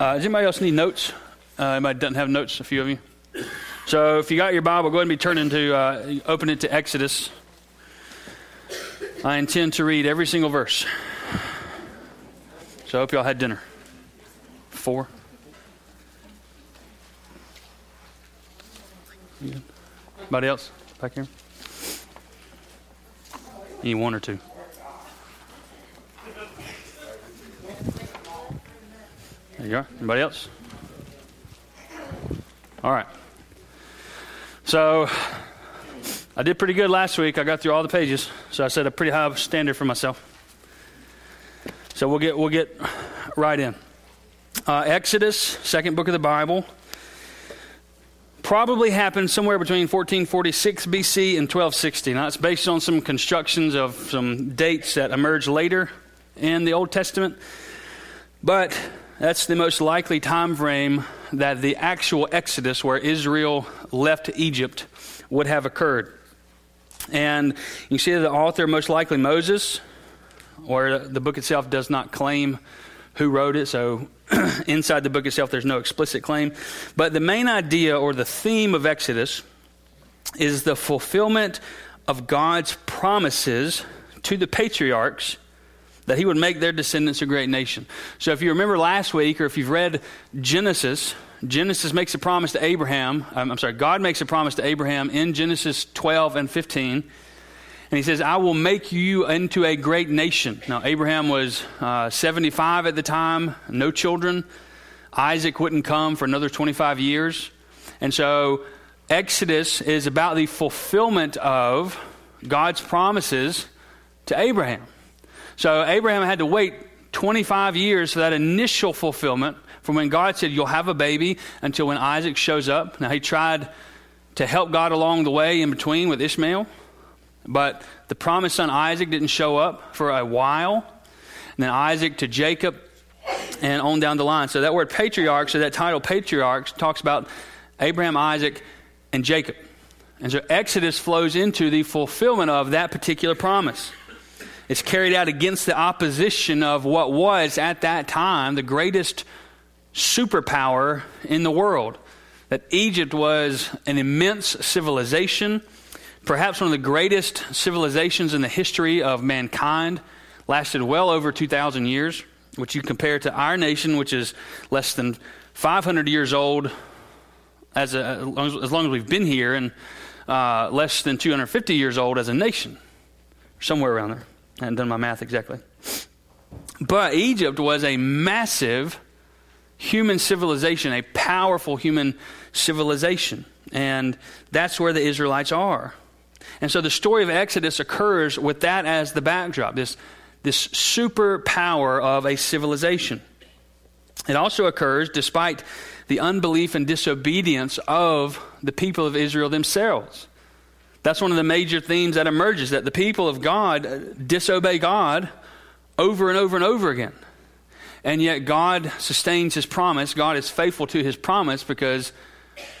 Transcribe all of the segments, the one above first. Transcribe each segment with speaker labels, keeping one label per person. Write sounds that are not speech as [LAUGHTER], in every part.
Speaker 1: Uh, does anybody else need notes? Uh, anybody doesn't have notes? A few of you. So if you got your Bible, go ahead and be turning to uh, open it to Exodus. I intend to read every single verse. So I hope y'all had dinner. Four. Anybody else back here? Need one or two? There you are. Anybody else? All right. So I did pretty good last week. I got through all the pages, so I set a pretty high standard for myself. So we'll get we'll get right in. Uh, Exodus, second book of the Bible, probably happened somewhere between 1446 BC and 1260. Now it's based on some constructions of some dates that emerged later in the Old Testament, but that's the most likely time frame that the actual Exodus, where Israel left Egypt, would have occurred. And you see the author, most likely Moses, or the book itself does not claim who wrote it, so [CLEARS THROAT] inside the book itself there's no explicit claim. But the main idea or the theme of Exodus is the fulfillment of God's promises to the patriarchs that he would make their descendants a great nation. So if you remember last week, or if you've read Genesis, Genesis makes a promise to Abraham. Um, I'm sorry, God makes a promise to Abraham in Genesis 12 and 15. And he says, I will make you into a great nation. Now, Abraham was uh, 75 at the time, no children. Isaac wouldn't come for another 25 years. And so, Exodus is about the fulfillment of God's promises to Abraham. So Abraham had to wait 25 years for that initial fulfillment from when God said, You'll have a baby until when Isaac shows up. Now, he tried to help God along the way in between with Ishmael, but the promised son Isaac didn't show up for a while. And then Isaac to Jacob and on down the line. So that word patriarch, so that title patriarchs, talks about Abraham, Isaac, and Jacob. And so Exodus flows into the fulfillment of that particular promise. It's carried out against the opposition of what was, at that time, the greatest superpower in the world. That Egypt was an immense civilization, perhaps one of the greatest civilizations in the history of mankind, lasted well over 2,000 years, which you compare to our nation, which is less than 500 years old as, a, as, long, as, as long as we've been here, and uh, less than 250 years old as a nation, somewhere around there. I haven't done my math exactly. But Egypt was a massive human civilization, a powerful human civilization. And that's where the Israelites are. And so the story of Exodus occurs with that as the backdrop, this, this superpower of a civilization. It also occurs despite the unbelief and disobedience of the people of Israel themselves. That's one of the major themes that emerges that the people of God uh, disobey God over and over and over again. And yet God sustains his promise. God is faithful to his promise because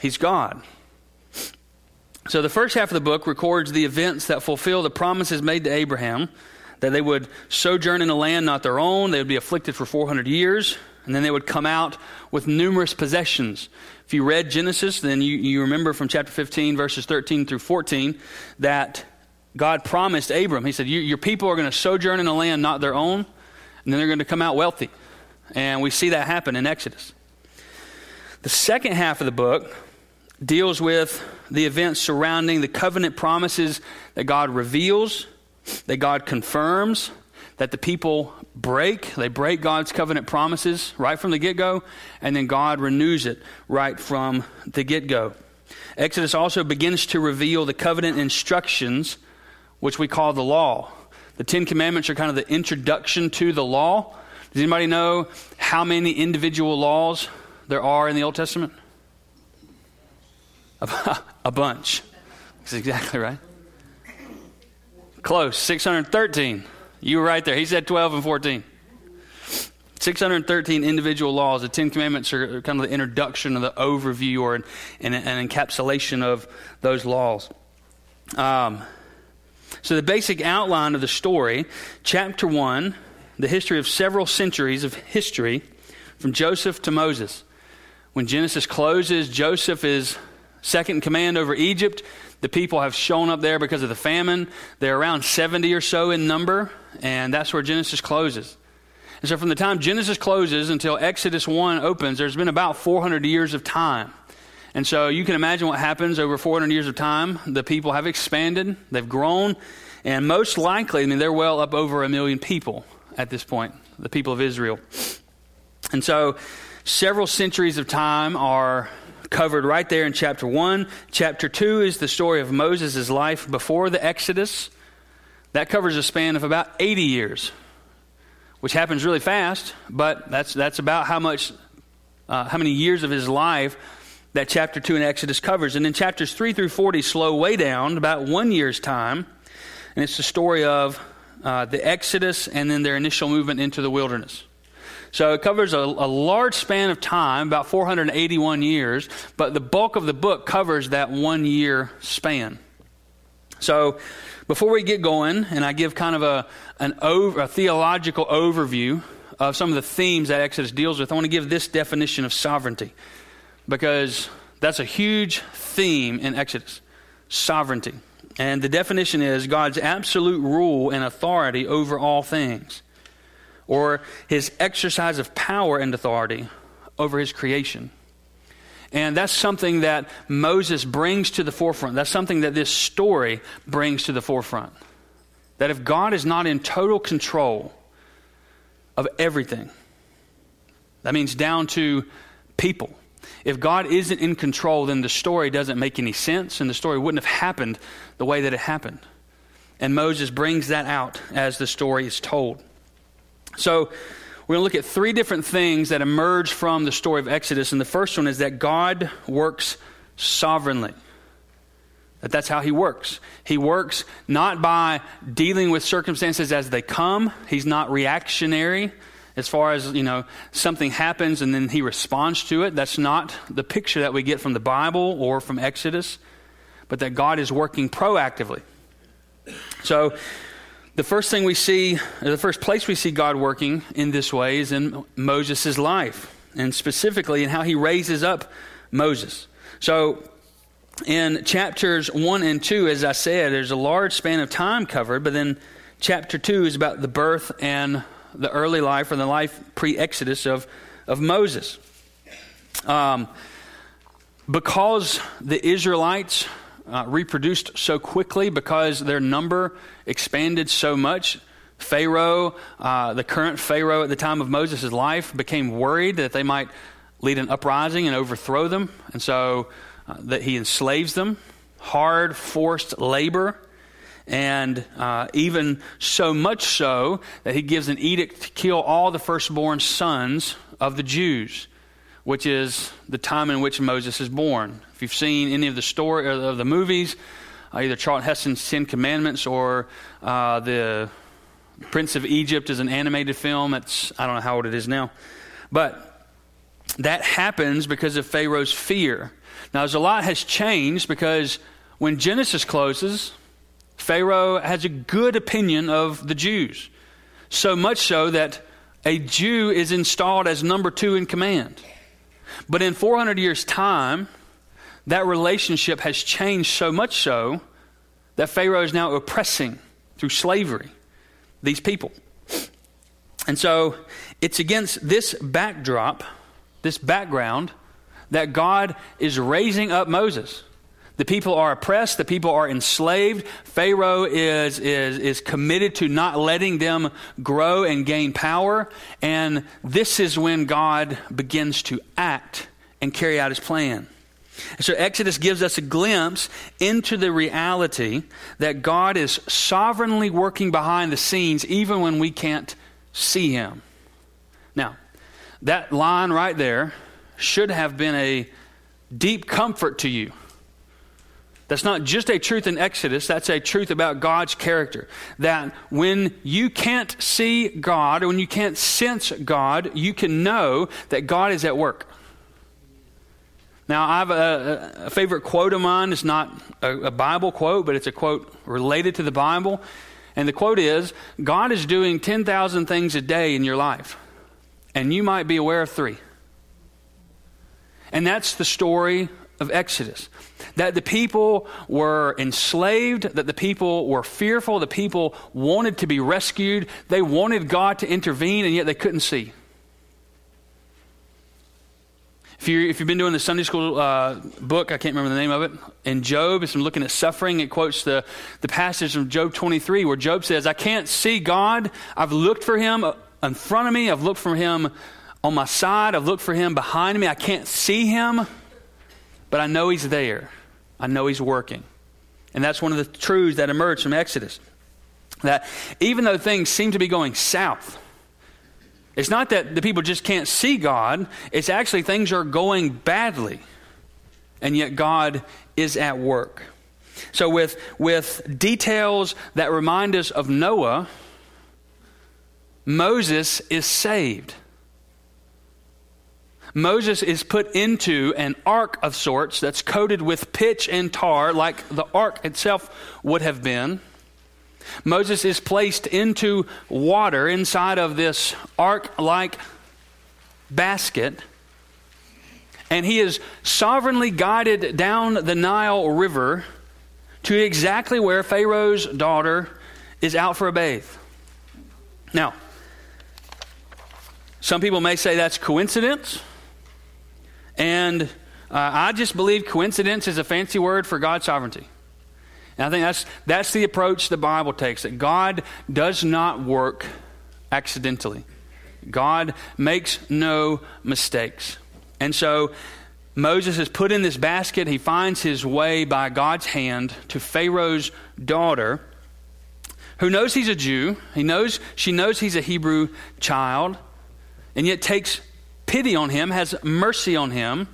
Speaker 1: he's God. So the first half of the book records the events that fulfill the promises made to Abraham that they would sojourn in a land not their own, they would be afflicted for 400 years, and then they would come out with numerous possessions. If you read Genesis, then you, you remember from chapter 15, verses 13 through 14, that God promised Abram, He said, Your people are going to sojourn in a land not their own, and then they're going to come out wealthy. And we see that happen in Exodus. The second half of the book deals with the events surrounding the covenant promises that God reveals, that God confirms, that the people break. They break God's covenant promises right from the get go, and then God renews it right from the get go. Exodus also begins to reveal the covenant instructions, which we call the law. The Ten Commandments are kind of the introduction to the law. Does anybody know how many individual laws there are in the Old Testament? A [LAUGHS] bunch. That's exactly right. Close, 613. You were right there. He said 12 and 14. 613 individual laws. The Ten Commandments are kind of the introduction of the overview or an, an, an encapsulation of those laws. Um, so, the basic outline of the story chapter 1, the history of several centuries of history, from Joseph to Moses. When Genesis closes, Joseph is second in command over Egypt. The people have shown up there because of the famine. They're around 70 or so in number, and that's where Genesis closes. And so, from the time Genesis closes until Exodus 1 opens, there's been about 400 years of time. And so, you can imagine what happens over 400 years of time. The people have expanded, they've grown, and most likely, I mean, they're well up over a million people at this point, the people of Israel. And so, several centuries of time are covered right there in chapter 1. Chapter 2 is the story of Moses' life before the Exodus. That covers a span of about 80 years which happens really fast, but that's, that's about how much, uh, how many years of his life that chapter 2 in Exodus covers. And then chapters 3 through 40 slow way down, about one year's time. And it's the story of uh, the Exodus and then their initial movement into the wilderness. So it covers a, a, large span of time, about 481 years, but the bulk of the book covers that one year span. So before we get going, and I give kind of a, an over, a theological overview of some of the themes that Exodus deals with, I want to give this definition of sovereignty because that's a huge theme in Exodus sovereignty. And the definition is God's absolute rule and authority over all things, or his exercise of power and authority over his creation. And that's something that Moses brings to the forefront. That's something that this story brings to the forefront. That if God is not in total control of everything, that means down to people. If God isn't in control, then the story doesn't make any sense, and the story wouldn't have happened the way that it happened. And Moses brings that out as the story is told. So, we're going to look at three different things that emerge from the story of Exodus. And the first one is that God works sovereignly. That that's how he works. He works not by dealing with circumstances as they come. He's not reactionary as far as, you know, something happens and then he responds to it. That's not the picture that we get from the Bible or from Exodus, but that God is working proactively. So, the first thing we see, the first place we see God working in this way is in Moses' life, and specifically in how he raises up Moses. So, in chapters 1 and 2, as I said, there's a large span of time covered, but then chapter 2 is about the birth and the early life or the life pre Exodus of, of Moses. Um, because the Israelites uh, reproduced so quickly because their number expanded so much. Pharaoh, uh, the current Pharaoh at the time of Moses' life, became worried that they might lead an uprising and overthrow them. And so uh, that he enslaves them, hard, forced labor. And uh, even so much so that he gives an edict to kill all the firstborn sons of the Jews, which is the time in which Moses is born. If you've seen any of the story of the movies, uh, either Charlton Heston's Ten Commandments or uh, the Prince of Egypt is an animated film. It's I don't know how old it is now, but that happens because of Pharaoh's fear. Now, as a lot has changed because when Genesis closes, Pharaoh has a good opinion of the Jews, so much so that a Jew is installed as number two in command. But in 400 years' time, that relationship has changed so much so that Pharaoh is now oppressing through slavery these people. And so it's against this backdrop, this background, that God is raising up Moses. The people are oppressed, the people are enslaved. Pharaoh is, is, is committed to not letting them grow and gain power. And this is when God begins to act and carry out his plan. So Exodus gives us a glimpse into the reality that God is sovereignly working behind the scenes even when we can't see him. Now, that line right there should have been a deep comfort to you. That's not just a truth in Exodus, that's a truth about God's character. That when you can't see God, or when you can't sense God, you can know that God is at work. Now, I have a, a favorite quote of mine. It's not a, a Bible quote, but it's a quote related to the Bible. And the quote is God is doing 10,000 things a day in your life. and you might be aware of three. And that's the story of Exodus. That the people were enslaved, that the people were fearful, the people wanted to be rescued, they wanted God to intervene, and yet they couldn't see. If, you you've been doing the Sunday school uh, book, I can't remember the name of it, in Job, it's looking at suffering. It quotes the, the passage from Job 23 where Job says, I can't see God. I've looked for him in front of me, I've looked for him on my side, I've looked for him behind me. I can't see him, but I know he's there. I know he's working. And that's one of the truths that emerge from Exodus. That even though things seem to be going south, it's not that the people just can't see God, it's actually things are going badly. And yet God is at work. So, with, with details that remind us of Noah, Moses is saved. Moses is put into an ark of sorts that's coated with pitch and tar, like the ark itself would have been. Moses is placed into water inside of this ark like basket, and he is sovereignly guided down the Nile River to exactly where Pharaoh's daughter is out for a bathe. Now, some people may say that's coincidence, and uh, I just believe coincidence is a fancy word for God's sovereignty. And I think that's, that's the approach the Bible takes that God does not work accidentally, God makes no mistakes. And so Moses is put in this basket. He finds his way by God's hand to Pharaoh's daughter, who knows he's a Jew. He knows, she knows he's a Hebrew child, and yet takes pity on him, has mercy on him,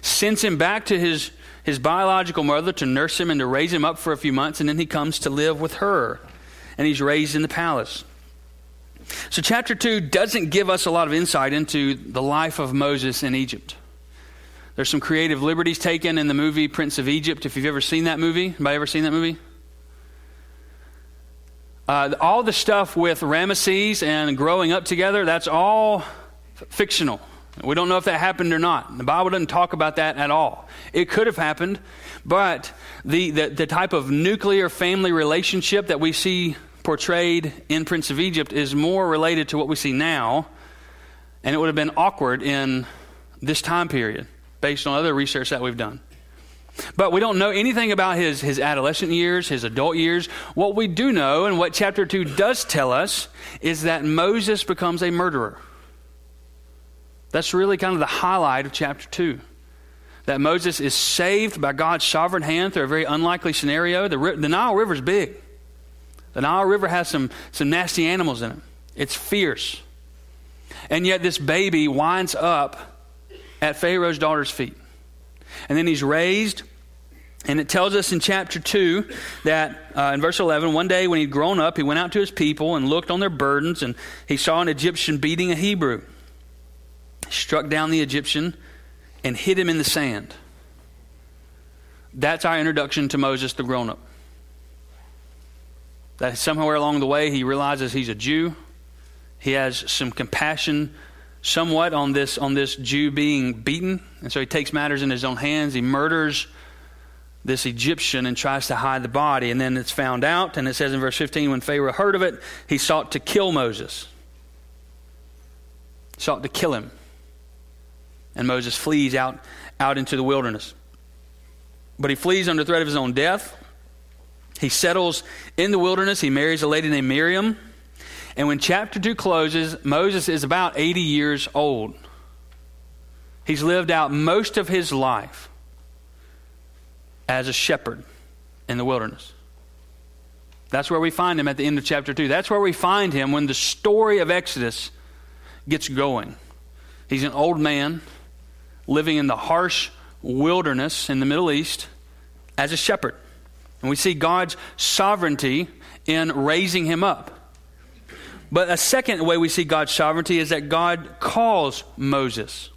Speaker 1: sends him back to his his biological mother to nurse him and to raise him up for a few months, and then he comes to live with her. And he's raised in the palace. So, chapter 2 doesn't give us a lot of insight into the life of Moses in Egypt. There's some creative liberties taken in the movie Prince of Egypt. If you've ever seen that movie, anybody ever seen that movie? Uh, all the stuff with Ramesses and growing up together, that's all fictional. We don't know if that happened or not. The Bible doesn't talk about that at all. It could have happened, but the, the, the, type of nuclear family relationship that we see portrayed in Prince of Egypt is more related to what we see now, and it would have been awkward in this time period based on other research that we've done. But we don't know anything about his, his adolescent years, his adult years. What we do know, and what chapter 2 does tell us, is that Moses becomes a murderer. That's really kind of the highlight of chapter 2. That Moses is saved by God's sovereign hand through a very unlikely scenario. The, the Nile River is big. The Nile River has some, some nasty animals in it. It's fierce. And yet, this baby winds up at Pharaoh's daughter's feet. And then he's raised. And it tells us in chapter 2 that uh, in verse 11, one day when he'd grown up, he went out to his people and looked on their burdens, and he saw an Egyptian beating a Hebrew struck down the Egyptian, and hid him in the sand. That's our introduction to Moses, the grown up. That somewhere along the way he realizes he's a Jew. He has some compassion somewhat on this on this Jew being beaten, and so he takes matters in his own hands. He murders this Egyptian and tries to hide the body, and then it's found out, and it says in verse 15, when Pharaoh heard of it, he sought to kill Moses. Sought to kill him. And Moses flees out, out into the wilderness. But he flees under threat of his own death. He settles in the wilderness. He marries a lady named Miriam. And when chapter 2 closes, Moses is about 80 years old. He's lived out most of his life as a shepherd in the wilderness. That's where we find him at the end of chapter 2. That's where we find him when the story of Exodus gets going. He's an old man living in the harsh wilderness in the Middle East as a shepherd. And we see God's sovereignty in raising him up. But a second way we see God's sovereignty is that God calls Moses.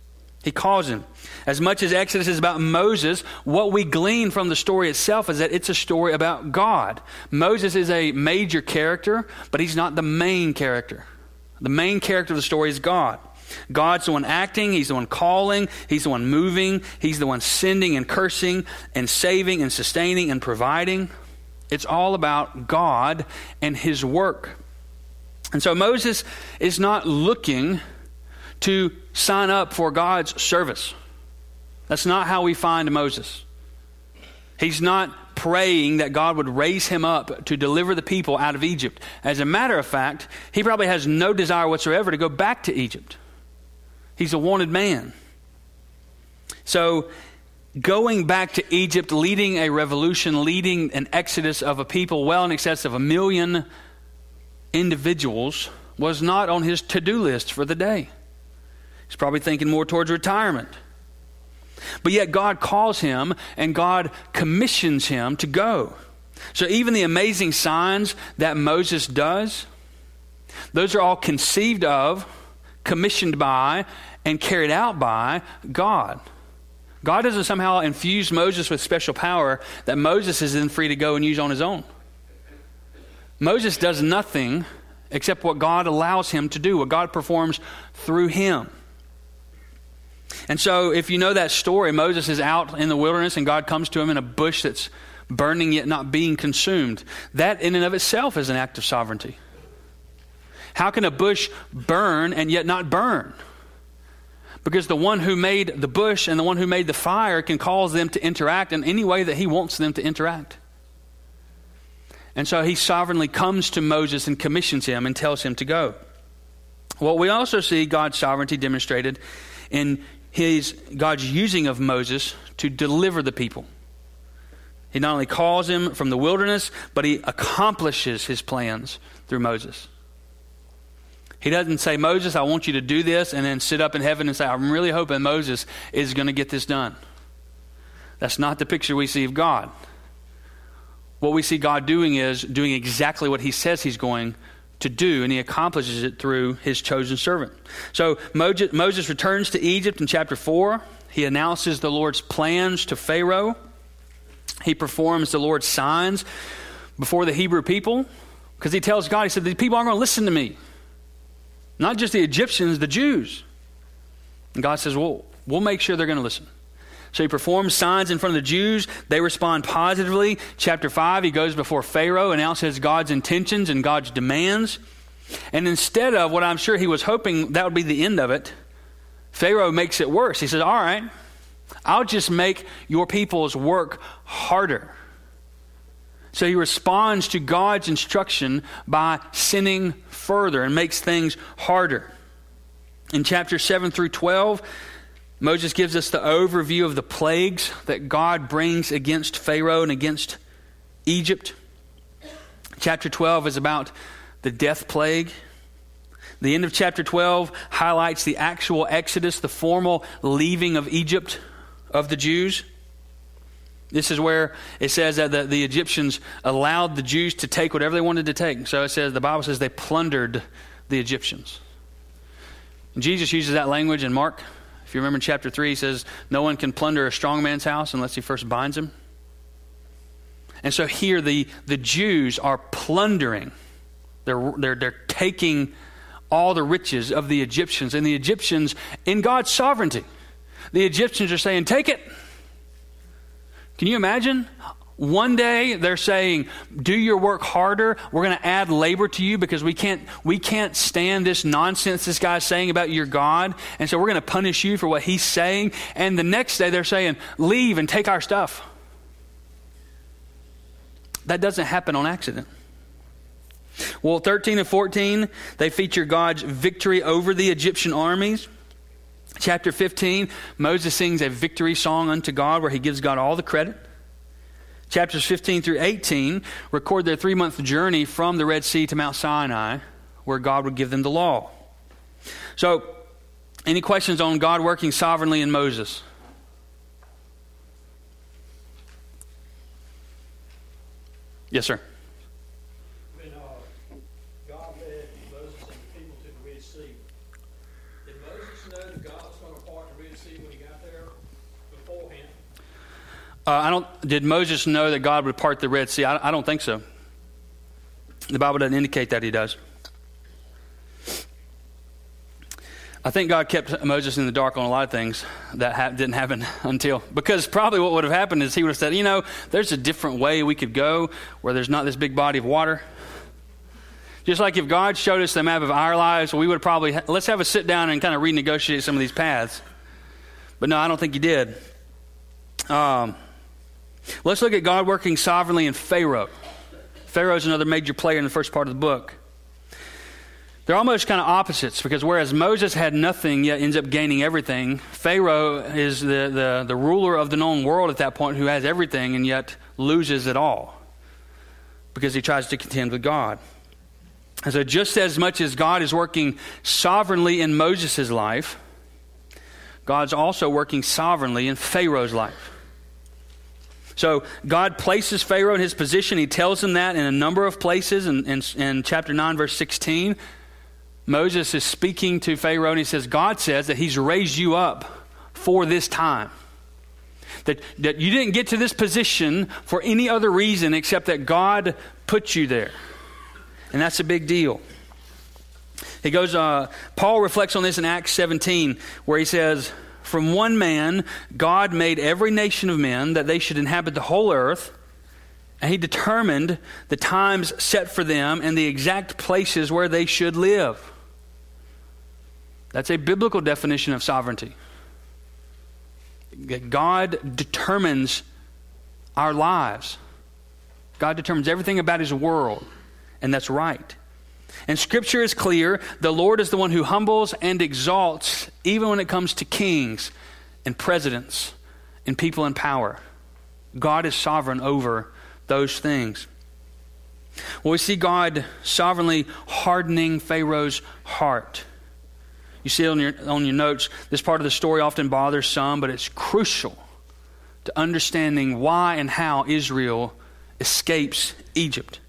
Speaker 1: He calls him. As much as Exodus is about Moses, what we glean from the story itself is that it's a story about God. Moses is a major character, but he's not the main character. The main character of the story is God. God's the one acting, He's the one calling, He's the one moving, He's the one sending and cursing and saving and sustaining and providing. It's all about God and His work. And so Moses is not looking to sign up for God's service. That's not how we find Moses. He's not praying that God would raise him up to deliver the people out of Egypt. As a matter of fact, he probably has no desire whatsoever to go back to Egypt. He's a wanted man. So, going back to Egypt, leading a revolution, leading an exodus of a people well in excess of a million individuals, was not on his to do list for the day. He's probably thinking more towards retirement. But yet, God calls him and God commissions him to go. So, even the amazing signs that Moses does, those are all conceived of, commissioned by, and carried out by God. God doesn't somehow infuse Moses with special power that Moses is then free to go and use on his own. Moses does nothing except what God allows him to do, what God performs through him. And so, if you know that story, Moses is out in the wilderness and God comes to him in a bush that's burning yet not being consumed. That, in and of itself, is an act of sovereignty. How can a bush burn and yet not burn? Because the one who made the bush and the one who made the fire can cause them to interact in any way that he wants them to interact. And so he sovereignly comes to Moses and commissions him and tells him to go. Well, we also see God's sovereignty demonstrated in his God's using of Moses to deliver the people. He not only calls him from the wilderness, but he accomplishes his plans through Moses. He doesn't say, Moses, I want you to do this, and then sit up in heaven and say, I'm really hoping Moses is going to get this done. That's not the picture we see of God. What we see God doing is doing exactly what he says he's going to do, and he accomplishes it through his chosen servant. So Moses returns to Egypt in chapter 4. He announces the Lord's plans to Pharaoh. He performs the Lord's signs before the Hebrew people because he tells God, he said, The people aren't going to listen to me. Not just the Egyptians, the Jews. And God says, Well, we'll make sure they're going to listen. So he performs signs in front of the Jews. They respond positively. Chapter 5, he goes before Pharaoh, and announces God's intentions and God's demands. And instead of what I'm sure he was hoping that would be the end of it, Pharaoh makes it worse. He says, All right, I'll just make your people's work harder. So he responds to God's instruction by sinning further and makes things harder. In chapter 7 through 12, Moses gives us the overview of the plagues that God brings against Pharaoh and against Egypt. Chapter 12 is about the death plague. The end of chapter 12 highlights the actual exodus, the formal leaving of Egypt of the Jews. This is where it says that the, the, Egyptians allowed the Jews to take whatever they wanted to take. So it says, the Bible says they plundered the Egyptians. And Jesus uses that language in Mark if you remember in chapter 3, he says, No one can plunder a strong man's house unless he first binds him. And so here the, the Jews are plundering. They're, they're, they're taking all the riches of the Egyptians. And the Egyptians, in God's sovereignty, the Egyptians are saying, Take it. Can you imagine? One day they're saying, do your work harder. We're going to add labor to you because we can't, we can't stand this nonsense this guy's saying about your God. And so we're going to punish you for what he's saying. And the next day they're saying, leave and take our stuff. That doesn't happen on accident. Well, 13 and 14, they feature God's victory over the Egyptian armies. Chapter 15, Moses sings a victory song unto God where he gives God all the credit. Chapters 15 through 18 record their three month journey from the Red Sea to Mount Sinai, where God would give them the law. So, any questions on God working sovereignly in Moses? Yes, sir. Uh, I don't. Did Moses know that God would part the Red Sea? I, I don't think so. The Bible doesn't indicate that he does. I think God kept Moses in the dark on a lot of things that ha- didn't happen [LAUGHS] until, because probably what would have happened is he would have said, you know, there's a different way we could go where there's not this big body of water. Just like if God showed us the map of our lives, we would probably, ha- let's have a sit down and kind of renegotiate some of these paths. But no, I don't think he did. Um, let's look at God working sovereignly in Pharaoh. Pharaoh is another major player in the first part of the book. They're almost kind of opposites because whereas Moses had nothing yet ends up gaining everything, Pharaoh is the, the, the ruler of the known world at that point who has everything and yet loses it all because he tries to contend with God. And so, just as much as God is working sovereignly in Moses' life, God's also working sovereignly in Pharaoh's life. So God places Pharaoh in his position. He tells him that in a number of places in, in, in chapter 9, verse 16. Moses is speaking to Pharaoh and he says, God says that he's raised you up for this time. That, that you didn't get to this position for any other reason except that God put you there. And that's a big deal. He goes, uh, Paul reflects on this in Acts 17, where he says, From one man, God made every nation of men that they should inhabit the whole earth. And he determined the times set for them and the exact places where they should live. That's a biblical definition of sovereignty. God determines our lives. God determines everything about his world, and that's right. And scripture is clear the Lord is the one who humbles and exalts, even when it comes to kings and presidents and people in power. God is sovereign over those things. Well, we see God sovereignly hardening Pharaoh's heart. You see it on your, on your notes. This part of the story often bothers some, but it's crucial to understanding why and how Israel escapes Egypt.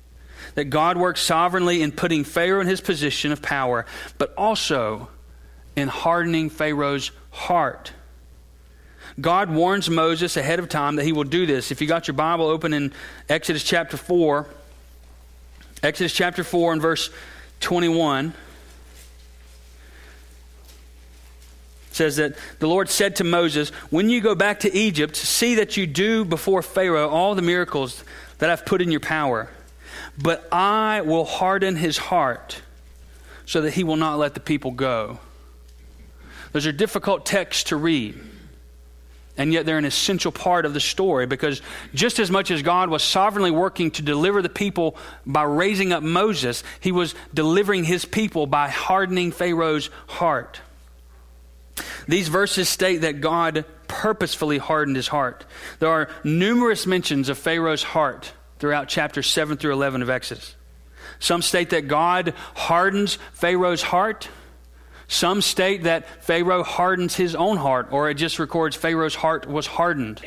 Speaker 1: That God works sovereignly in putting Pharaoh in his position of power, but also in hardening Pharaoh's heart. God warns Moses ahead of time that he will do this. If you got your Bible open in Exodus chapter 4, Exodus chapter 4 and verse 21. says that the Lord said to Moses, When you go back to Egypt, see that you do before Pharaoh all the miracles that I've put in your power. But I will harden his heart so that he will not let the people go. Those are difficult texts to read. And yet they're an essential part of the story because just as much as God was sovereignly working to deliver the people by raising up Moses, he was delivering his people by hardening Pharaoh's heart. These verses state that God purposefully hardened his heart. There are numerous mentions of Pharaoh's heart throughout chapters 7 through 11 of Exodus. Some state that God hardens Pharaoh's heart. Some state that Pharaoh hardens his own heart, or it just records Pharaoh's heart was hardened.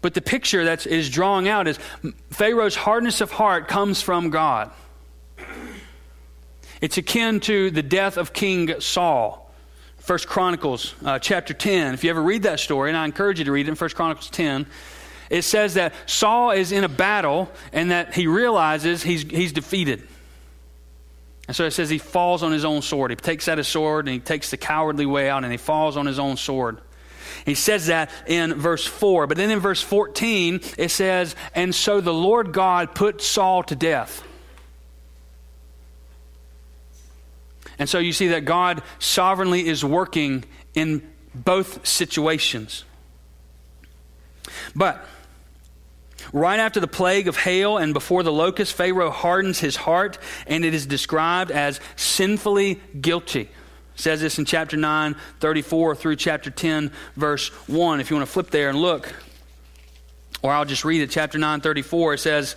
Speaker 1: But the picture that is drawing out is Pharaoh's hardness of heart comes from God. It's akin to the death of King Saul. First Chronicles uh, chapter 10. If you ever read that story, and I encourage you to read it in First Chronicles 10, it says that Saul is in a battle and that he realizes he's, he's defeated. And so it says he falls on his own sword. He takes out his sword and he takes the cowardly way out and he falls on his own sword. He says that in verse 4. But then in verse 14, it says, And so the Lord God put Saul to death. And so you see that God sovereignly is working in both situations. But right after the plague of hail and before the locust, Pharaoh hardens his heart, and it is described as sinfully guilty. It says this in chapter 9, 34 through chapter 10, verse 1. If you want to flip there and look, or I'll just read it, chapter 9, 34, it says,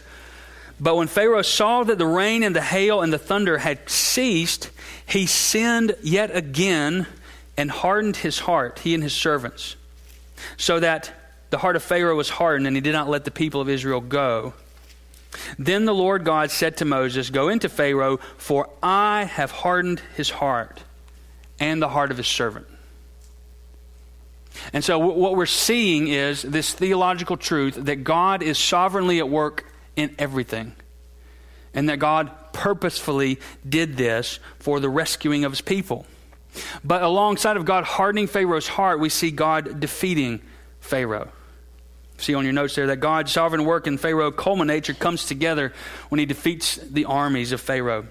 Speaker 1: But when Pharaoh saw that the rain and the hail and the thunder had ceased, he sinned yet again and hardened his heart, he and his servants, so that the heart of Pharaoh was hardened and he did not let the people of Israel go. Then the Lord God said to Moses, Go into Pharaoh, for I have hardened his heart and the heart of his servant. And so, what we're seeing is this theological truth that God is sovereignly at work in everything, and that God purposefully did this for the rescuing of his people. But alongside of God hardening Pharaoh's heart, we see God defeating Pharaoh. See on your notes there that God's sovereign work in Pharaoh culminates or comes together when he defeats the armies of Pharaoh.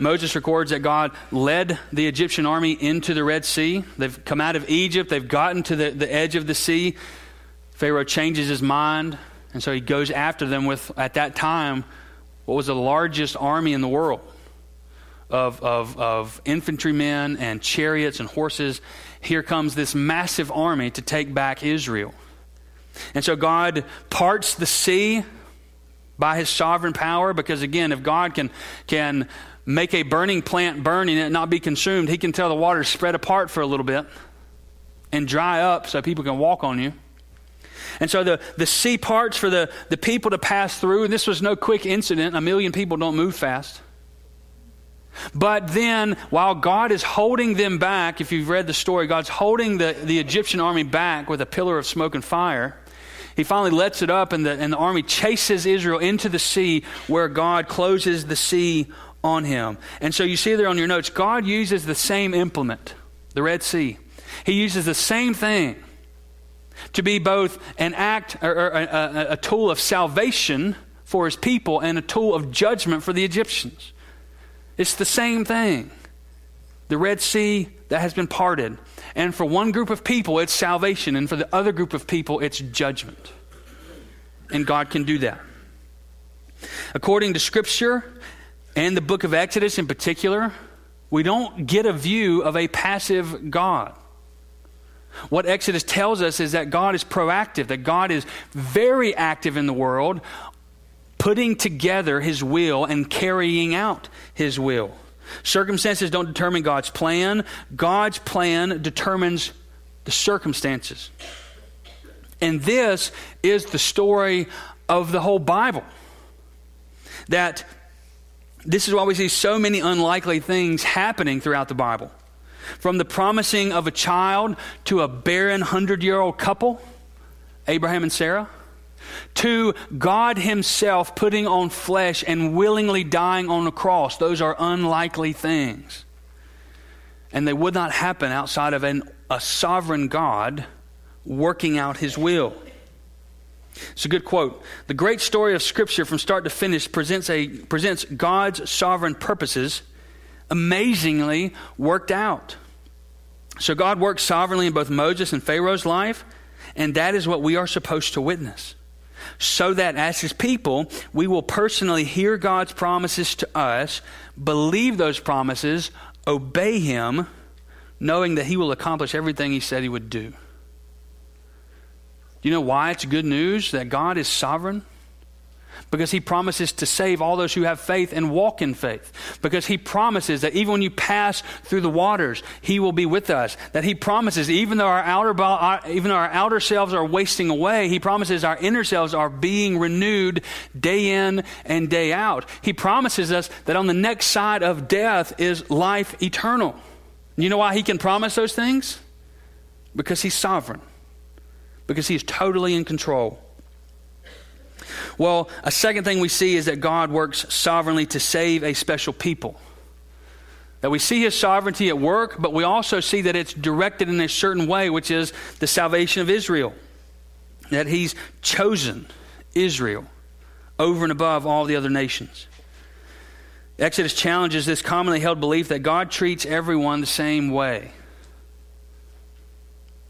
Speaker 1: Moses records that God led the Egyptian army into the Red Sea. They've come out of Egypt, they've gotten to the, the edge of the sea. Pharaoh changes his mind, and so he goes after them with, at that time, what was the largest army in the world of, of, of infantrymen and chariots and horses. Here comes this massive army to take back Israel. And so God parts the sea by his sovereign power because, again, if God can, can make a burning plant burn and it not be consumed, he can tell the water to spread apart for a little bit and dry up so people can walk on you. And so the, the sea parts for the, the people to pass through, and this was no quick incident. A million people don't move fast. But then, while God is holding them back, if you've read the story, God's holding the, the Egyptian army back with a pillar of smoke and fire. He finally lets it up, and the, and the army chases Israel into the sea, where God closes the sea on him. And so you see there on your notes, God uses the same implement, the Red Sea. He uses the same thing to be both an act or, or a, a, a tool of salvation for his people and a tool of judgment for the Egyptians. It's the same thing. The Red Sea that has been parted. And for one group of people, it's salvation. And for the other group of people, it's judgment. And God can do that. According to Scripture, and the book of Exodus in particular, we don't get a view of a passive God. What Exodus tells us is that God is proactive, that God is very active in the world, putting together his will and carrying out his will. Circumstances don't determine God's plan, God's plan determines the circumstances. And this is the story of the whole Bible. That this is why we see so many unlikely things happening throughout the Bible. From the promising of a child to a barren hundred year old couple, Abraham and Sarah, to God Himself putting on flesh and willingly dying on the cross. Those are unlikely things. And they would not happen outside of an, a sovereign God working out His will. It's a good quote. The great story of Scripture from start to finish presents, a, presents God's sovereign purposes amazingly worked out. So God works sovereignly in both Moses and Pharaoh's life, and that is what we are supposed to witness. So that as his people, we will personally hear God's promises to us, believe those promises, obey him, knowing that he will accomplish everything he said he would do. You know why it's good news that God is sovereign? Because he promises to save all those who have faith and walk in faith. Because he promises that even when you pass through the waters, he will be with us. That he promises, even though our outer, even though our outer selves are wasting away, he promises our inner selves are being renewed day in and day out. He promises us that on the next side of death is life eternal. You know why he can promise those things? Because he's sovereign because he is totally in control. Well, a second thing we see is that God works sovereignly to save a special people. That we see his sovereignty at work, but we also see that it's directed in a certain way, which is the salvation of Israel. That he's chosen Israel over and above all the other nations. Exodus challenges this commonly held belief that God treats everyone the same way.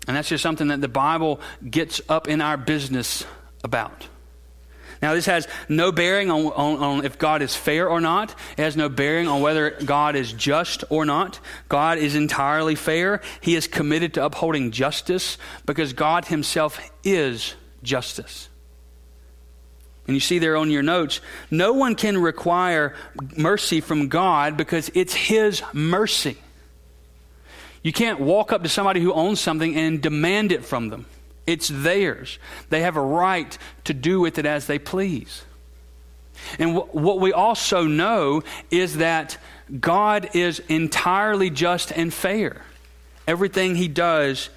Speaker 1: And that's just something that the Bible gets up in our business about. Now, this has no bearing on, on, on, if God is fair or not. It has no bearing on whether God is just or not. God is entirely fair. He is committed to upholding justice because God Himself is justice. And you see there on your notes, no one can require mercy from God because it's His mercy. You can't walk up to somebody who owns something and demand it from them. It's theirs. They have a right to do with it as they please. And w- what we also know is that God is entirely just and fair. Everything he does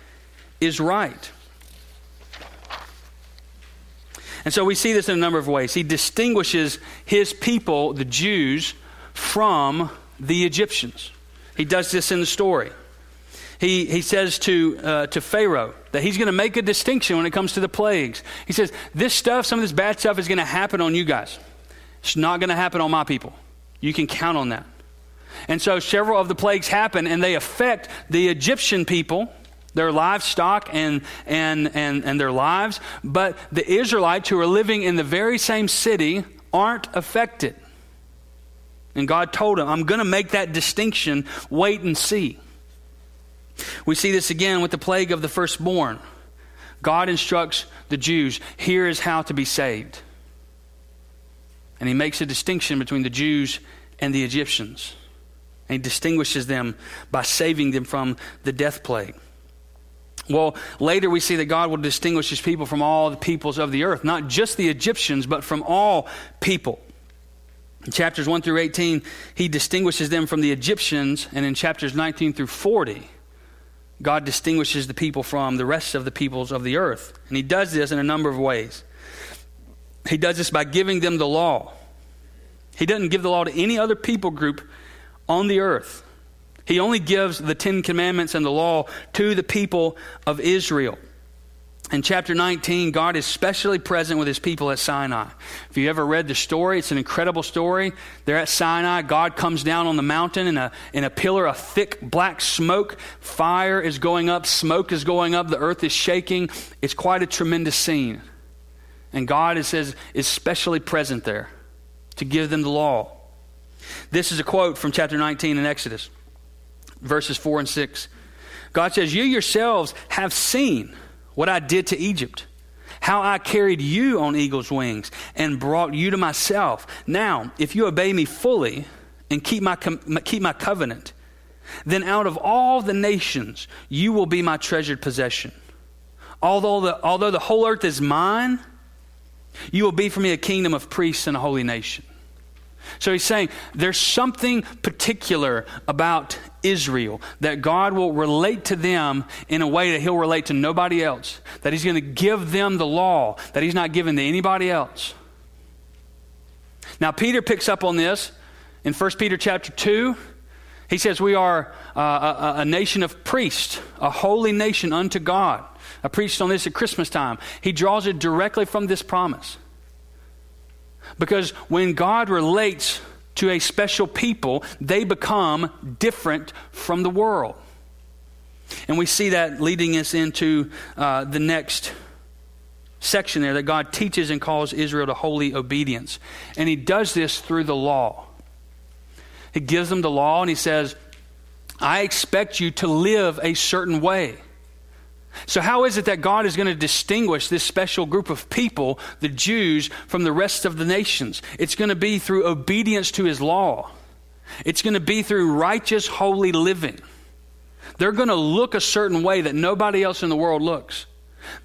Speaker 1: is right. And so we see this in a number of ways. He distinguishes his people, the Jews, from the Egyptians. He does this in the story. He, he says to, uh, to Pharaoh that he's going to make a distinction when it comes to the plagues. He says, This stuff, some of this bad stuff, is going to happen on you guys. It's not going to happen on my people. You can count on that. And so several of the plagues happen, and they affect the Egyptian people their livestock and, and, and, and their lives, but the Israelites who are living in the very same city aren't affected. And God told him, I'm going to make that distinction. Wait and see. We see this again with the plague of the firstborn. God instructs the Jews, here is how to be saved. And he makes a distinction between the Jews and the Egyptians. And he distinguishes them by saving them from the death plague. Well, later we see that God will distinguish his people from all the peoples of the earth, not just the Egyptians, but from all people. In chapters 1 through 18, he distinguishes them from the Egyptians, and in chapters 19 through 40, God distinguishes the people from the rest of the peoples of the earth. And he does this in a number of ways. He does this by giving them the law. He doesn't give the law to any other people group on the earth. He only gives the Ten Commandments and the law to the people of Israel. In chapter 19, God is specially present with his people at Sinai. If you ever read the story, it's an incredible story. They're at Sinai. God comes down on the mountain in a, in a pillar of thick black smoke. Fire is going up, smoke is going up, the earth is shaking. It's quite a tremendous scene. And God is, is, is specially present there to give them the law. This is a quote from chapter 19 in Exodus verses 4 and 6. God says, You yourselves have seen what I did to Egypt, how I carried you on eagle's wings and brought you to myself. Now, if you obey me fully and keep my, keep my covenant, then out of all the nations you will be my treasured possession. Although the, although the whole earth is mine, you will be for me a kingdom of priests and a holy nation. So he's saying there's something particular about Israel that God will relate to them in a way that he'll relate to nobody else. That he's going to give them the law that he's not given to anybody else. Now, Peter picks up on this in 1 Peter chapter 2. He says, We are uh, a, a nation of priests, a holy nation unto God. I preached on this at Christmas time. He draws it directly from this promise. Because when God relates to a special people, they become different from the world. And we see that leading us into uh, the next section there that God teaches and calls Israel to holy obedience. And He does this through the law. He gives them the law and He says, I expect you to live a certain way. So, how is it that God is going to distinguish this special group of people, the Jews, from the rest of the nations? It's going to be through obedience to his law, it's going to be through righteous, holy living. They're going to look a certain way that nobody else in the world looks.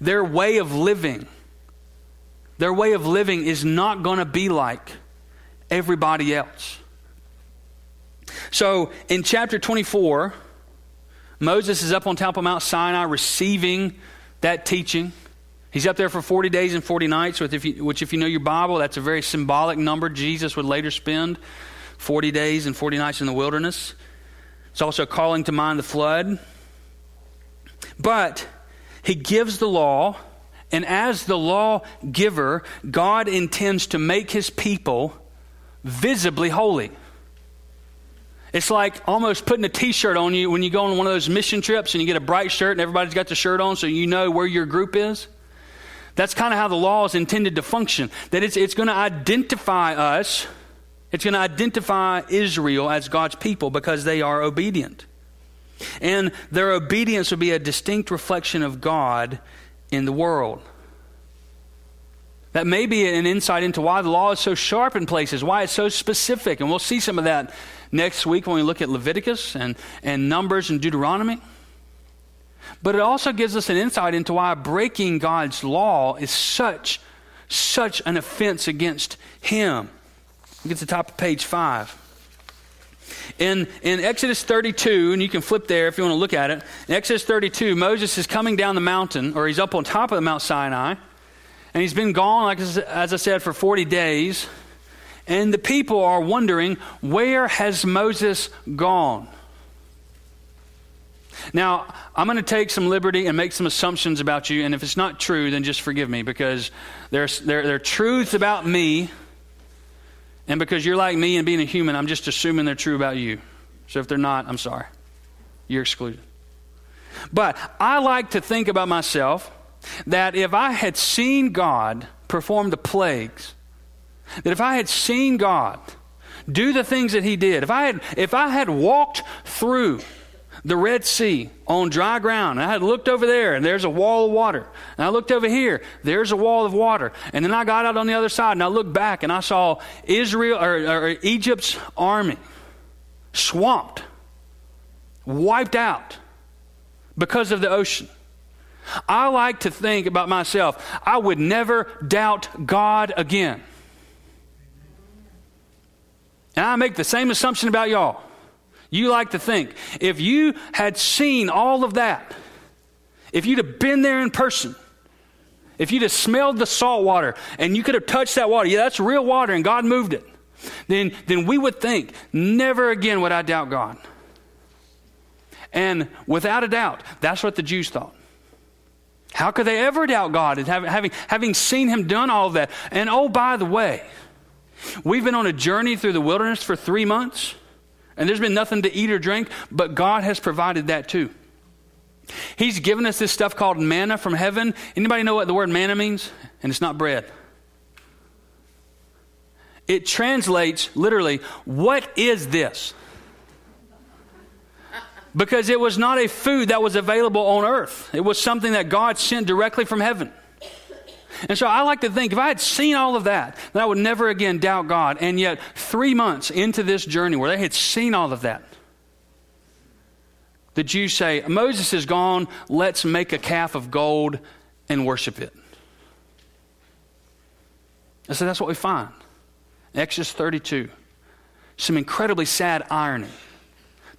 Speaker 1: Their way of living, their way of living is not going to be like everybody else. So, in chapter 24, Moses is up on top of Mount Sinai receiving that teaching. He's up there for 40 days and 40 nights, if, you, which, if you know your Bible, that's a very symbolic number. Jesus would later spend 40 days and 40 nights in the wilderness. It's also calling to mind the flood. But he gives the law, and as the law giver, God intends to make his people visibly holy. It's like almost putting a t shirt on you when you go on one of those mission trips and you get a bright shirt and everybody's got the shirt on so you know where your group is. That's kind of how the law is intended to function. That it's, it's going to identify us, it's going to identify Israel as God's people because they are obedient. And their obedience will be a distinct reflection of God in the world. That may be an insight into why the law is so sharp in places, why it's so specific. And we'll see some of that next week when we look at Leviticus and, and Numbers and Deuteronomy. But it also gives us an insight into why breaking God's law is such, such an offense against Him. Get to the top of page 5. In, in Exodus 32, and you can flip there if you want to look at it. In Exodus 32, Moses is coming down the mountain, or he's up on top of Mount Sinai, and he's been gone, like as I said, for 40 days. And the people are wondering, where has Moses gone? Now, I'm going to take some liberty and make some assumptions about you, and if it's not true, then just forgive me because there's, there, there are truths about me, and because you're like me and being a human, I'm just assuming they're true about you. So if they're not, I'm sorry. You're excluded. But I like to think about myself that if I had seen God perform the plagues, that if I had seen God do the things that He did, if I had, if I had walked through the Red Sea on dry ground. And I had looked over there, and there's a wall of water. And I looked over here, there's a wall of water. And then I got out on the other side, and I looked back, and I saw Israel or, or Egypt's army swamped, wiped out because of the ocean. I like to think about myself, I would never doubt God again. And I make the same assumption about y'all. You like to think if you had seen all of that, if you'd have been there in person, if you'd have smelled the salt water and you could have touched that water, yeah, that's real water and God moved it, then, then we would think, never again would I doubt God. And without a doubt, that's what the Jews thought. How could they ever doubt God having, having seen him done all of that? And oh, by the way, we've been on a journey through the wilderness for three months, and there's been nothing to eat or drink, but God has provided that too. He's given us this stuff called manna from heaven. Anybody know what the word manna means? And it's not bread. It translates literally, what is this? because it was not a food that was available on earth. It was something that God sent directly from heaven. And so I like to think if I had seen all of that, then I would never again doubt God. And yet, three months into this journey where they had seen all of that, the Jews say, Moses is gone, let's make a calf of gold and worship it. I said, that's what we find. Exodus 32. Some incredibly sad irony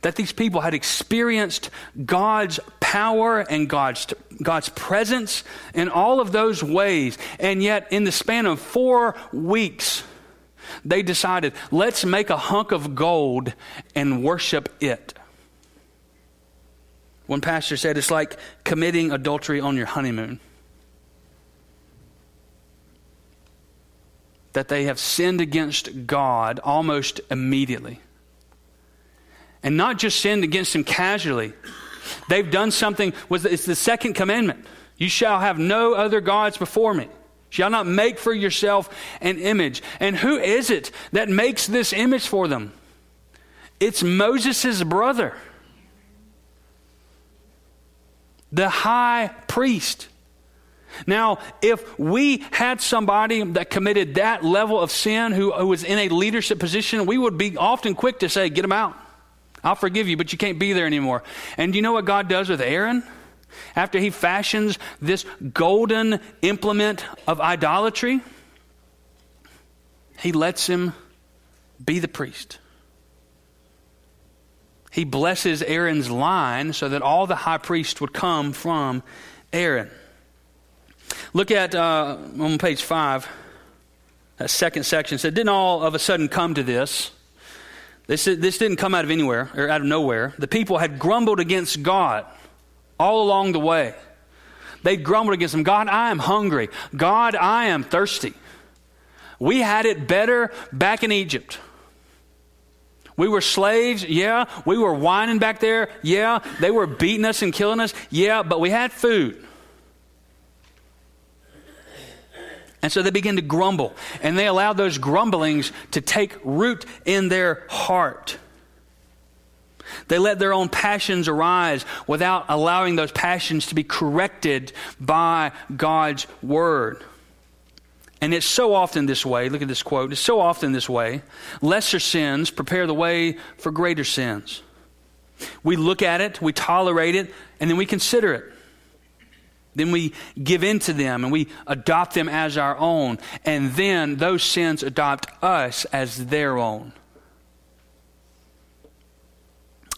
Speaker 1: that these people had experienced God's power and God's, God's presence in all of those ways. And yet, in the span of four weeks, they decided, let's make a hunk of gold and worship it. One pastor said it's like committing adultery on your honeymoon. That they have sinned against God almost immediately and not just sinned against him casually. They've done something, it's the second commandment. You shall have no other gods before me. Shall not make for yourself an image. And who is it that makes this image for them? It's Moses' brother, the high priest. Now, if we had somebody that committed that level of sin who, who was in a leadership position, we would be often quick to say, Get him out. I'll forgive you, but you can't be there anymore. And you know what God does with Aaron? After he fashions this golden implement of idolatry, he lets him be the priest. He blesses Aaron's line so that all the high priests would come from Aaron. Look at uh, on page five, that second section. So it didn't all of a sudden come to this. This, this didn't come out of anywhere or out of nowhere. The people had grumbled against God all along the way. They grumbled against him God, I am hungry. God, I am thirsty. We had it better back in Egypt. We were slaves, yeah. We were whining back there, yeah. They were beating us and killing us, yeah. But we had food. And so they begin to grumble, and they allow those grumblings to take root in their heart. They let their own passions arise without allowing those passions to be corrected by God's word. And it's so often this way. Look at this quote. It's so often this way. Lesser sins prepare the way for greater sins. We look at it, we tolerate it, and then we consider it. Then we give in to them and we adopt them as our own. And then those sins adopt us as their own.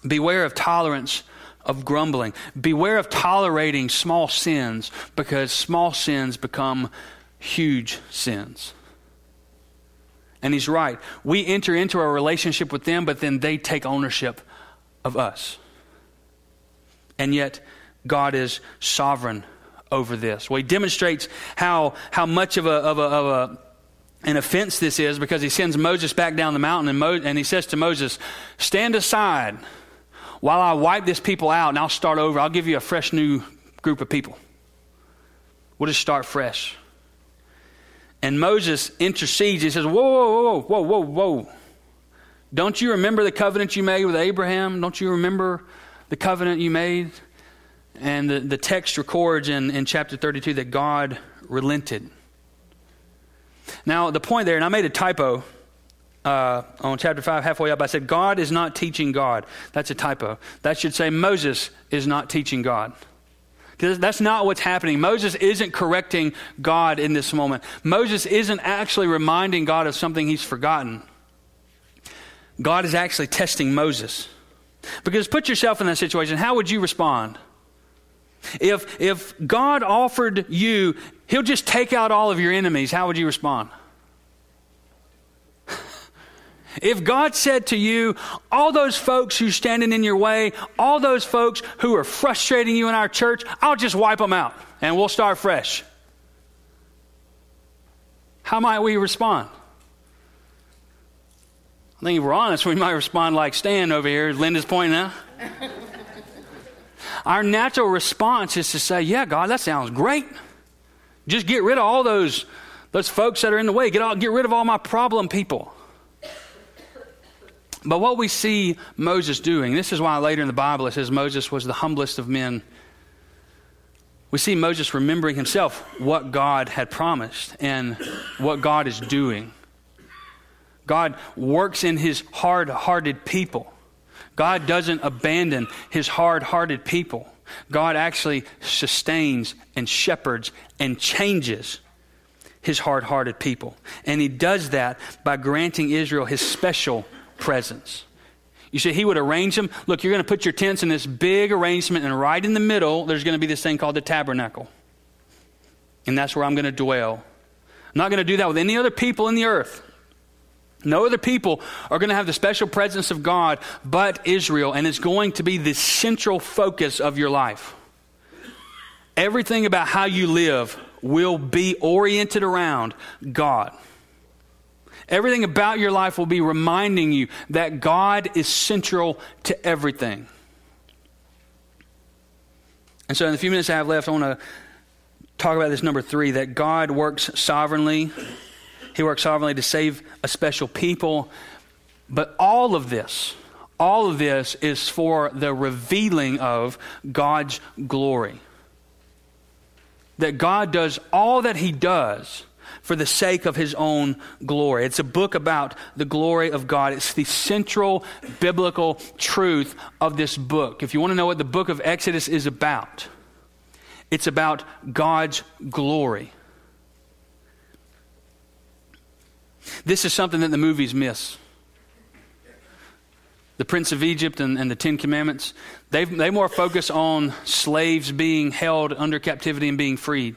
Speaker 1: Beware of tolerance of grumbling. Beware of tolerating small sins because small sins become huge sins. And he's right. We enter into a relationship with them, but then they take ownership of us. And yet, God is sovereign over this. Well, he demonstrates how, how much of, a, of, a, of a, an offense this is because he sends Moses back down the mountain and, Mo, and he says to Moses, Stand aside while I wipe this people out and I'll start over. I'll give you a fresh new group of people. We'll just start fresh. And Moses intercedes. He says, Whoa, whoa, whoa, whoa, whoa, whoa. Don't you remember the covenant you made with Abraham? Don't you remember the covenant you made? And the, the text records in, in chapter 32 that God relented. Now, the point there, and I made a typo uh, on chapter 5, halfway up. I said, God is not teaching God. That's a typo. That should say, Moses is not teaching God. Because that's not what's happening. Moses isn't correcting God in this moment. Moses isn't actually reminding God of something he's forgotten. God is actually testing Moses. Because put yourself in that situation. How would you respond? If, if God offered you, He'll just take out all of your enemies, how would you respond? If God said to you, all those folks who's standing in your way, all those folks who are frustrating you in our church, I'll just wipe them out and we'll start fresh. How might we respond? I think if we're honest, we might respond like Stan over here, Linda's pointing out. Our natural response is to say, Yeah, God, that sounds great. Just get rid of all those, those folks that are in the way. Get, all, get rid of all my problem people. But what we see Moses doing, this is why later in the Bible it says Moses was the humblest of men. We see Moses remembering himself what God had promised and what God is doing. God works in his hard hearted people. God doesn't abandon his hard hearted people. God actually sustains and shepherds and changes his hard hearted people. And he does that by granting Israel his special presence. You see, he would arrange them. Look, you're going to put your tents in this big arrangement, and right in the middle, there's going to be this thing called the tabernacle. And that's where I'm going to dwell. I'm not going to do that with any other people in the earth. No other people are going to have the special presence of God but Israel, and it's going to be the central focus of your life. Everything about how you live will be oriented around God. Everything about your life will be reminding you that God is central to everything. And so, in the few minutes I have left, I want to talk about this number three that God works sovereignly. He works sovereignly to save a special people. But all of this, all of this is for the revealing of God's glory. That God does all that He does for the sake of his own glory. It's a book about the glory of God. It's the central biblical truth of this book. If you want to know what the book of Exodus is about, it's about God's glory. This is something that the movies miss. The Prince of Egypt and, and the Ten Commandments, they they more focus on slaves being held under captivity and being freed.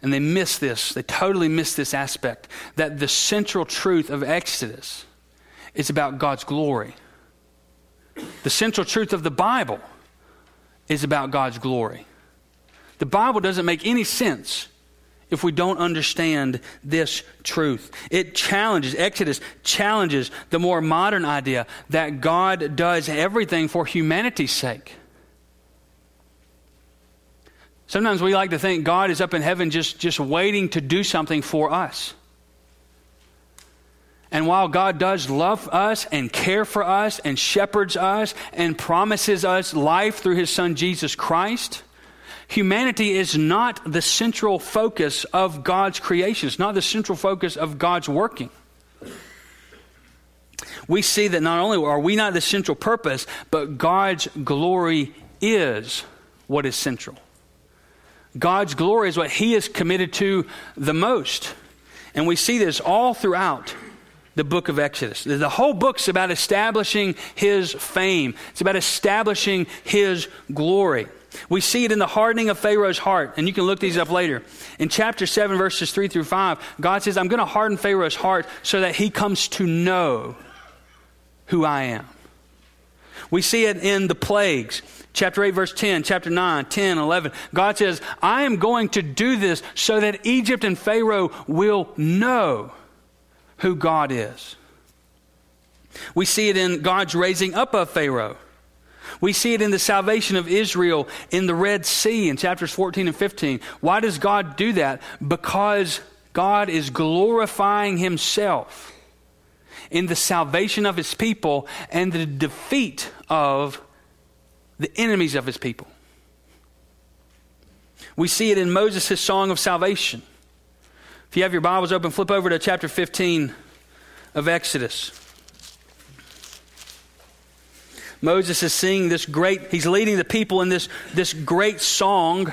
Speaker 1: And they miss this. They totally miss this aspect that the central truth of Exodus is about God's glory. The central truth of the Bible is about God's glory. The Bible doesn't make any sense if we don't understand this truth. It challenges, Exodus challenges the more modern idea that God does everything for humanity's sake. Sometimes we like to think God is up in heaven just, just waiting to do something for us. And while God does love us and care for us and shepherds us and promises us life through his son Jesus Christ, humanity is not the central focus of God's creation. It's not the central focus of God's working. We see that not only are we not the central purpose, but God's glory is what is central. God's glory is what he is committed to the most. And we see this all throughout the book of Exodus. The whole book's about establishing his fame, it's about establishing his glory. We see it in the hardening of Pharaoh's heart, and you can look these up later. In chapter 7, verses 3 through 5, God says, I'm going to harden Pharaoh's heart so that he comes to know who I am. We see it in the plagues. Chapter 8, verse 10, chapter 9, 10, 11. God says, I am going to do this so that Egypt and Pharaoh will know who God is. We see it in God's raising up of Pharaoh. We see it in the salvation of Israel in the Red Sea in chapters 14 and 15. Why does God do that? Because God is glorifying Himself in the salvation of His people and the defeat of the enemies of His people. We see it in Moses' song of salvation. If you have your Bibles open, flip over to chapter 15 of Exodus. Moses is singing this great, he's leading the people in this, this great song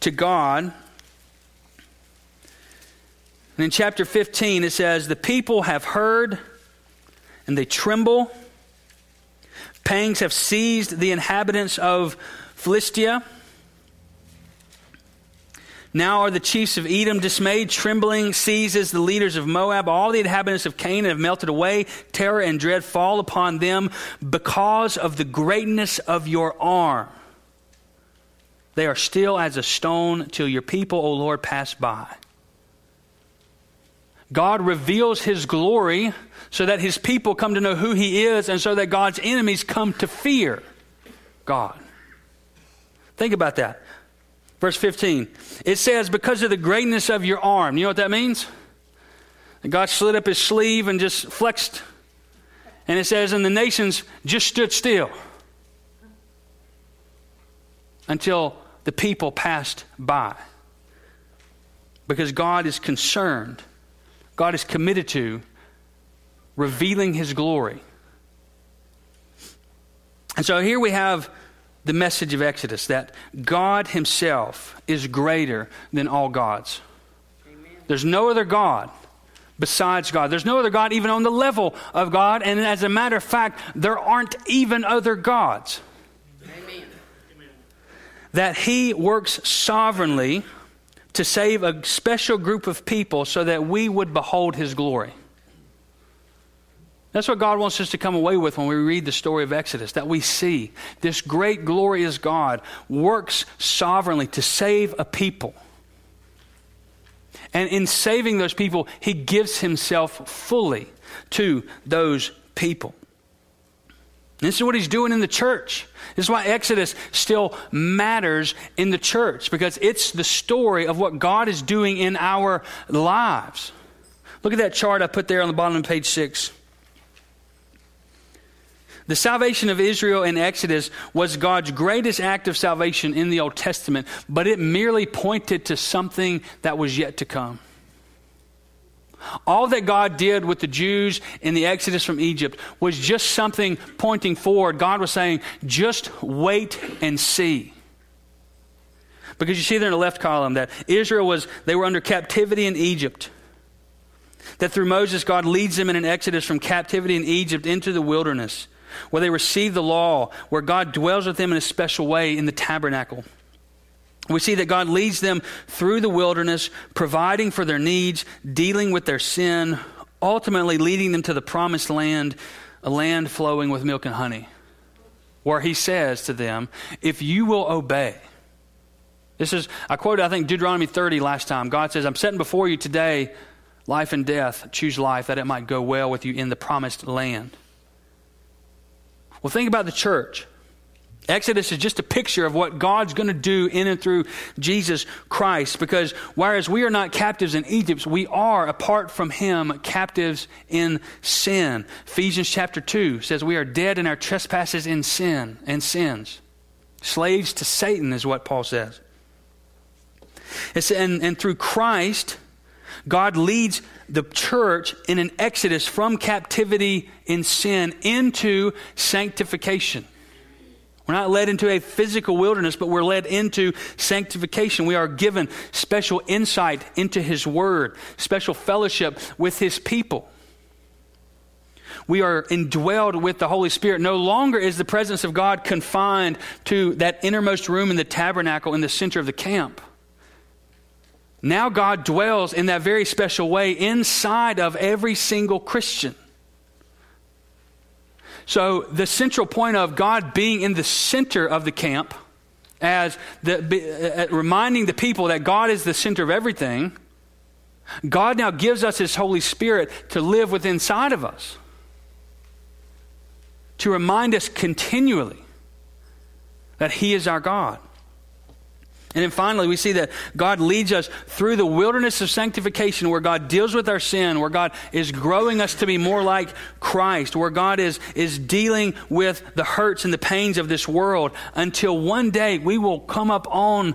Speaker 1: to God. And in chapter 15, it says, The people have heard and they tremble. Pangs have seized the inhabitants of Philistia. Now are the chiefs of Edom dismayed, trembling seizes the leaders of Moab. All the inhabitants of Canaan have melted away. Terror and dread fall upon them because of the greatness of your arm. They are still as a stone till your people, O Lord, pass by. God reveals his glory so that his people come to know who he is and so that God's enemies come to fear God. Think about that. Verse 15. It says, Because of the greatness of your arm. You know what that means? God slid up his sleeve and just flexed. And it says, And the nations just stood still until the people passed by. Because God is concerned, God is committed to revealing his glory. And so here we have the message of Exodus that God Himself is greater than all gods. Amen. There's no other God besides God. There's no other God even on the level of God. And as a matter of fact, there aren't even other gods. Amen. That He works sovereignly to save a special group of people so that we would behold His glory. That's what God wants us to come away with when we read the story of Exodus, that we see this great, glorious God works sovereignly to save a people. And in saving those people, he gives himself fully to those people. This is what he's doing in the church. This is why Exodus still matters in the church, because it's the story of what God is doing in our lives. Look at that chart I put there on the bottom of page six. The salvation of Israel in Exodus was God's greatest act of salvation in the Old Testament, but it merely pointed to something that was yet to come. All that God did with the Jews in the Exodus from Egypt was just something pointing forward. God was saying, just wait and see. Because you see there in the left column that Israel was, they were under captivity in Egypt. That through Moses, God leads them in an exodus from captivity in Egypt into the wilderness where they receive the law, where God dwells with them in a special way in the tabernacle. We see that God leads them through the wilderness, providing for their needs, dealing with their sin, ultimately leading them to the promised land, a land flowing with milk and honey, where He says to them, If you will obey, this is, I quoted, I think, Deuteronomy 30 last time. God says, I'm setting before you today life and death. Choose life that it might go well with you in the promised land. Well, think about the church. Exodus is just a picture of what God's going to do in and through Jesus Christ. Because whereas we are not captives in Egypt, we are, apart from Him, captives in sin. Ephesians chapter 2 says we are dead in our trespasses in sin and sins. Slaves to Satan is what Paul says. It's, and, and through Christ, God leads the church in an exodus from captivity in sin into sanctification. We're not led into a physical wilderness, but we're led into sanctification. We are given special insight into His Word, special fellowship with His people. We are indwelled with the Holy Spirit. No longer is the presence of God confined to that innermost room in the tabernacle in the center of the camp. Now God dwells in that very special way inside of every single Christian. So, the central point of God being in the center of the camp, as the, uh, reminding the people that God is the center of everything, God now gives us His Holy Spirit to live within inside of us, to remind us continually that He is our God. And then finally, we see that God leads us through the wilderness of sanctification where God deals with our sin, where God is growing us to be more like Christ, where God is, is dealing with the hurts and the pains of this world until one day we will come up on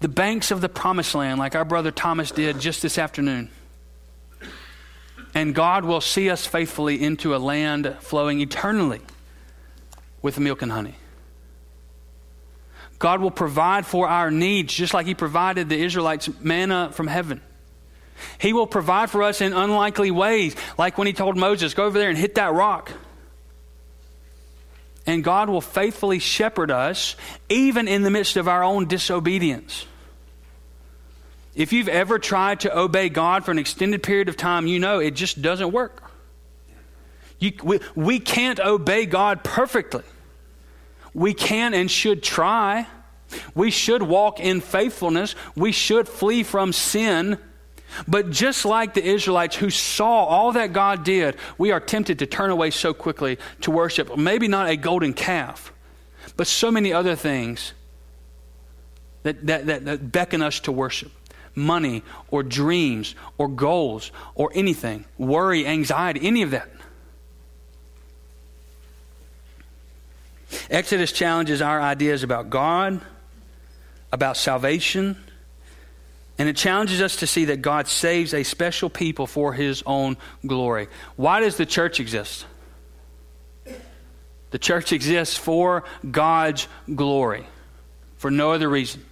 Speaker 1: the banks of the promised land like our brother Thomas did just this afternoon. And God will see us faithfully into a land flowing eternally with milk and honey. God will provide for our needs just like He provided the Israelites manna from heaven. He will provide for us in unlikely ways, like when He told Moses, Go over there and hit that rock. And God will faithfully shepherd us, even in the midst of our own disobedience. If you've ever tried to obey God for an extended period of time, you know it just doesn't work. You, we, we can't obey God perfectly we can and should try. We should walk in faithfulness. We should flee from sin. But just like the Israelites who saw all that God did, we are tempted to turn away so quickly to worship maybe not a golden calf, but so many other things that, that, that, that beckon us to worship money or dreams or goals or anything, worry, anxiety, any of that. Exodus challenges our ideas about God, about salvation, and it challenges us to see that God saves a special people for his own glory. Why does the church exist? The church exists for God's glory, for no other reason.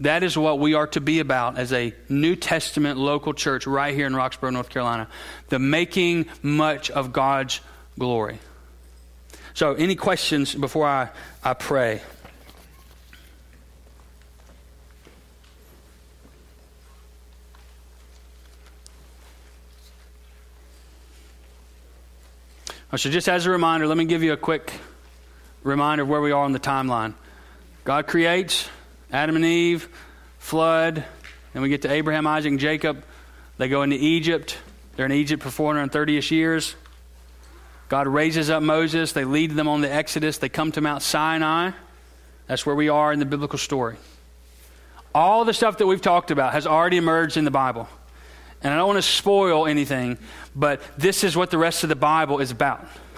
Speaker 1: That is what we are to be about as a New Testament local church right here in Roxboro, North Carolina. The making much of God's glory. So, any questions before I, I pray? Oh, so, just as a reminder, let me give you a quick reminder of where we are on the timeline. God creates Adam and Eve, flood, then we get to Abraham, Isaac, and Jacob. They go into Egypt. They're in Egypt for 430 ish years. God raises up Moses. They lead them on the Exodus. They come to Mount Sinai. That's where we are in the biblical story. All the stuff that we've talked about has already emerged in the Bible. And I don't want to spoil anything, but this is what the rest of the Bible is about. [LAUGHS]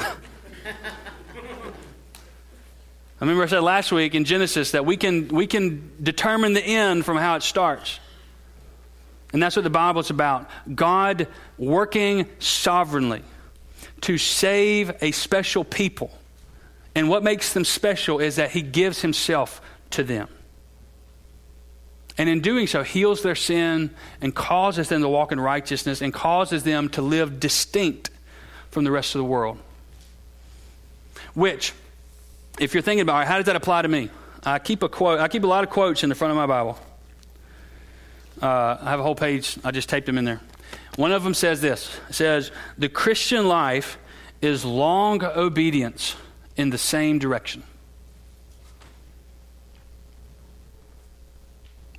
Speaker 1: I remember I said last week in Genesis that we can, we can determine the end from how it starts. And that's what the Bible is about God working sovereignly to save a special people. And what makes them special is that he gives himself to them. And in doing so, heals their sin and causes them to walk in righteousness and causes them to live distinct from the rest of the world. Which, if you're thinking about how does that apply to me? I keep a quote. I keep a lot of quotes in the front of my Bible. Uh, I have a whole page. I just taped them in there. One of them says this it says, The Christian life is long obedience in the same direction.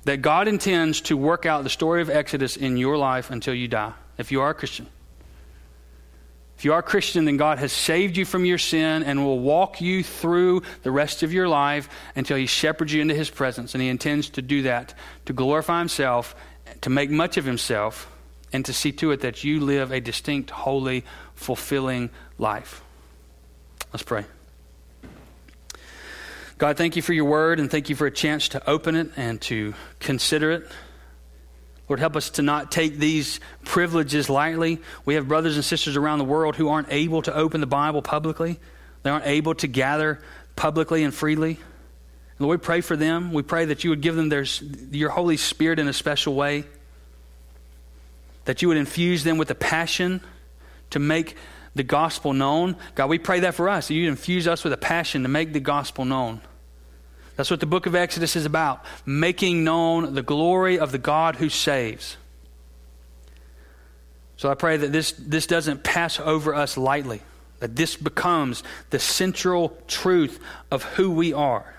Speaker 1: That God intends to work out the story of Exodus in your life until you die, if you are a Christian. If you are a Christian, then God has saved you from your sin and will walk you through the rest of your life until He shepherds you into His presence. And He intends to do that to glorify Himself, to make much of Himself and to see to it that you live a distinct, holy, fulfilling life. Let's pray. God, thank you for your word and thank you for a chance to open it and to consider it. Lord, help us to not take these privileges lightly. We have brothers and sisters around the world who aren't able to open the Bible publicly, they aren't able to gather publicly and freely. Lord, we pray for them. We pray that you would give them their, your Holy Spirit in a special way that you would infuse them with a passion to make the gospel known. God, we pray that for us. That you infuse us with a passion to make the gospel known. That's what the book of Exodus is about making known the glory of the God who saves. So I pray that this, this doesn't pass over us lightly, That this becomes the central truth of who we are.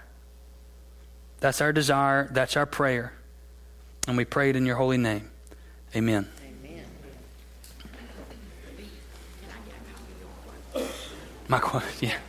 Speaker 1: That's our desire. That's our prayer. And we pray it in your holy name. Amen. Amen. My, yeah.